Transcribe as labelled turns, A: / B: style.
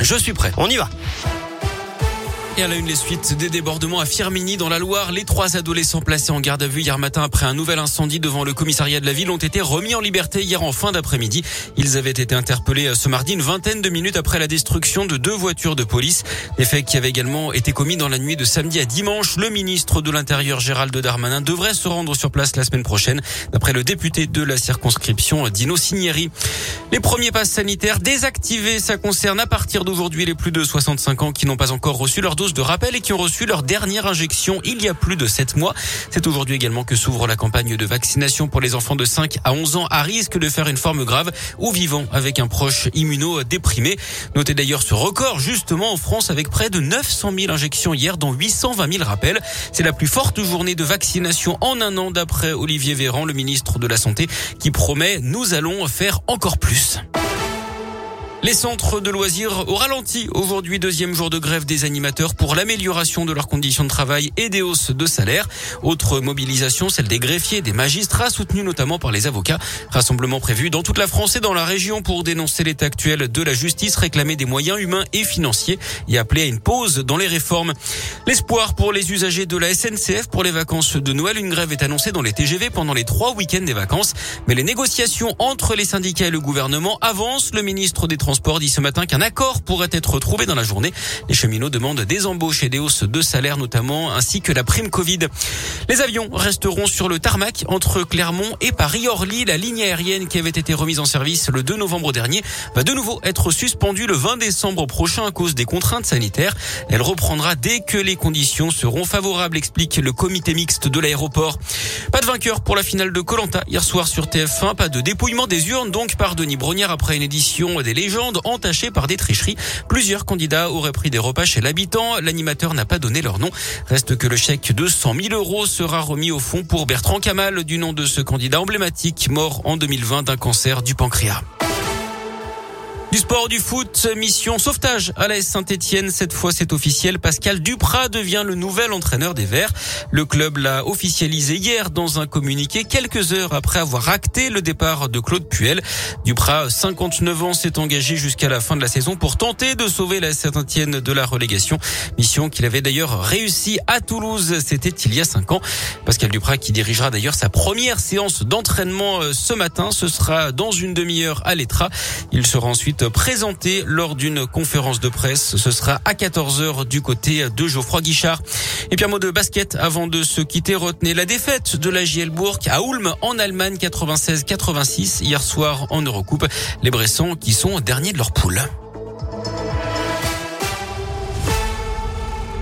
A: Je suis prêt.
B: On y va.
A: Et à la une, les suites des débordements à Firminy dans la Loire. Les trois adolescents placés en garde à vue hier matin après un nouvel incendie devant le commissariat de la ville ont été remis en liberté hier en fin d'après-midi. Ils avaient été interpellés euh, ce mardi une vingtaine de minutes après la destruction de deux voitures de police. Des faits qui avaient également été commis dans la nuit de samedi à dimanche. Le ministre de l'Intérieur Gérald Darmanin devrait se rendre sur place la semaine prochaine, d'après le député de la circonscription Dino Cinieri. Les premiers passes sanitaires désactivés, ça concerne à partir d'aujourd'hui les plus de 65 ans qui n'ont pas encore reçu leur de rappel et qui ont reçu leur dernière injection il y a plus de 7 mois. C'est aujourd'hui également que s'ouvre la campagne de vaccination pour les enfants de 5 à 11 ans à risque de faire une forme grave ou vivant avec un proche immuno-déprimé. Notez d'ailleurs ce record justement en France avec près de 900 000 injections hier dont 820 000 rappels. C'est la plus forte journée de vaccination en un an d'après Olivier Véran, le ministre de la Santé, qui promet nous allons faire encore plus. Les centres de loisirs au ralenti. Aujourd'hui, deuxième jour de grève des animateurs pour l'amélioration de leurs conditions de travail et des hausses de salaire. Autre mobilisation, celle des greffiers, des magistrats, soutenus notamment par les avocats. Rassemblement prévu dans toute la France et dans la région pour dénoncer l'état actuel de la justice, réclamer des moyens humains et financiers et appeler à une pause dans les réformes. L'espoir pour les usagers de la SNCF pour les vacances de Noël. Une grève est annoncée dans les TGV pendant les trois week-ends des vacances. Mais les négociations entre les syndicats et le gouvernement avancent. Le ministre des Transports Transport dit ce matin qu'un accord pourrait être trouvé dans la journée. Les cheminots demandent des embauches et des hausses de salaire notamment, ainsi que la prime Covid. Les avions resteront sur le tarmac entre Clermont et Paris-Orly. La ligne aérienne qui avait été remise en service le 2 novembre dernier va de nouveau être suspendue le 20 décembre prochain à cause des contraintes sanitaires. Elle reprendra dès que les conditions seront favorables, explique le comité mixte de l'aéroport. Pas de vainqueur pour la finale de Colanta hier soir sur TF1. Pas de dépouillement des urnes donc par Denis Brognard après une édition des légendes entachée par des tricheries. Plusieurs candidats auraient pris des repas chez l'habitant. L'animateur n'a pas donné leur nom. Reste que le chèque de 100 000 euros sera remis au fond pour Bertrand Kamal, du nom de ce candidat emblématique mort en 2020 d'un cancer du pancréas. Du sport, du foot, mission sauvetage à la Saint-Etienne. Cette fois, c'est officiel. Pascal Duprat devient le nouvel entraîneur des Verts. Le club l'a officialisé hier dans un communiqué quelques heures après avoir acté le départ de Claude Puel. Duprat, 59 ans, s'est engagé jusqu'à la fin de la saison pour tenter de sauver la Saint-Etienne de la relégation. Mission qu'il avait d'ailleurs réussi à Toulouse. C'était il y a cinq ans. Pascal Duprat qui dirigera d'ailleurs sa première séance d'entraînement euh, ce matin. Ce sera dans une demi-heure à l'Etra. Il sera ensuite présenté lors d'une conférence de presse. Ce sera à 14h du côté de Geoffroy Guichard. Et puis un mot de basket avant de se quitter. Retenez la défaite de la JL Bourg à Ulm en Allemagne 96-86 hier soir en Eurocoupe. Les Bressons qui sont derniers de leur poule.